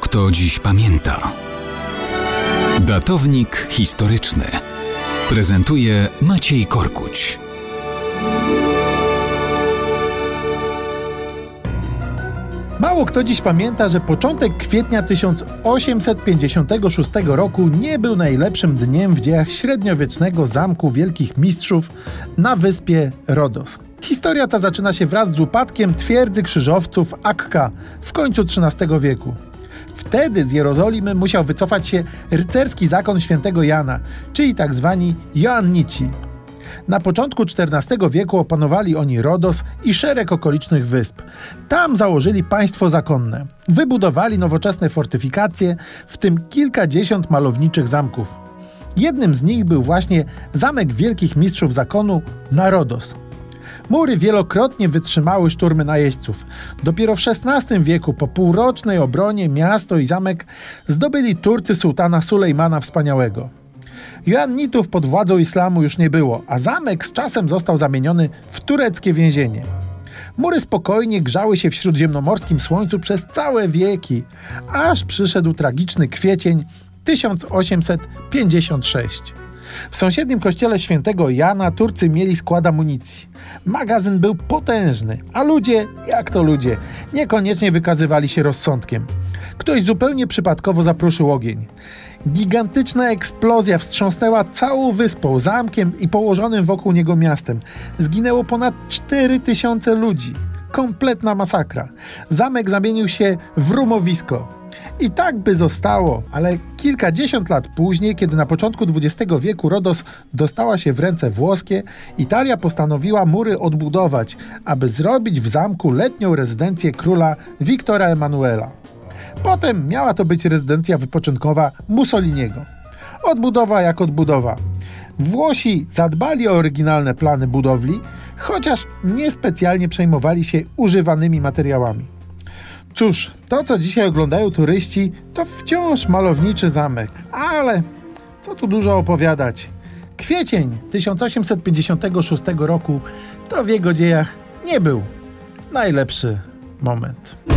Kto dziś pamięta. Datownik historyczny prezentuje Maciej Korkuć. Mało kto dziś pamięta, że początek kwietnia 1856 roku nie był najlepszym dniem w dziejach średniowiecznego zamku Wielkich Mistrzów na wyspie Rodos. Historia ta zaczyna się wraz z upadkiem twierdzy krzyżowców Akka w końcu XIII wieku. Wtedy z Jerozolimy musiał wycofać się rycerski zakon świętego Jana, czyli tak zwani Joannici. Na początku XIV wieku opanowali oni Rodos i szereg okolicznych wysp. Tam założyli państwo zakonne. Wybudowali nowoczesne fortyfikacje, w tym kilkadziesiąt malowniczych zamków. Jednym z nich był właśnie Zamek Wielkich Mistrzów Zakonu na Rodos. Mury wielokrotnie wytrzymały szturmy najeźdźców. Dopiero w XVI wieku, po półrocznej obronie, miasto i zamek zdobyli Turcy sułtana Sulejmana Wspaniałego. Joannitów pod władzą islamu już nie było, a zamek z czasem został zamieniony w tureckie więzienie. Mury spokojnie grzały się w śródziemnomorskim słońcu przez całe wieki, aż przyszedł tragiczny kwiecień 1856. W sąsiednim kościele świętego Jana Turcy mieli skład amunicji. Magazyn był potężny, a ludzie, jak to ludzie, niekoniecznie wykazywali się rozsądkiem. Ktoś zupełnie przypadkowo zapruszył ogień. Gigantyczna eksplozja wstrząsnęła całą wyspą, zamkiem i położonym wokół niego miastem. Zginęło ponad 4000 ludzi. Kompletna masakra. Zamek zamienił się w rumowisko. I tak by zostało, ale kilkadziesiąt lat później, kiedy na początku XX wieku Rodos dostała się w ręce włoskie, Italia postanowiła mury odbudować, aby zrobić w zamku letnią rezydencję króla Wiktora Emanuela. Potem miała to być rezydencja wypoczynkowa Mussoliniego. Odbudowa jak odbudowa. Włosi zadbali o oryginalne plany budowli, chociaż niespecjalnie przejmowali się używanymi materiałami. Cóż, to co dzisiaj oglądają turyści, to wciąż malowniczy zamek, ale co tu dużo opowiadać. Kwiecień 1856 roku to w jego dziejach nie był najlepszy moment.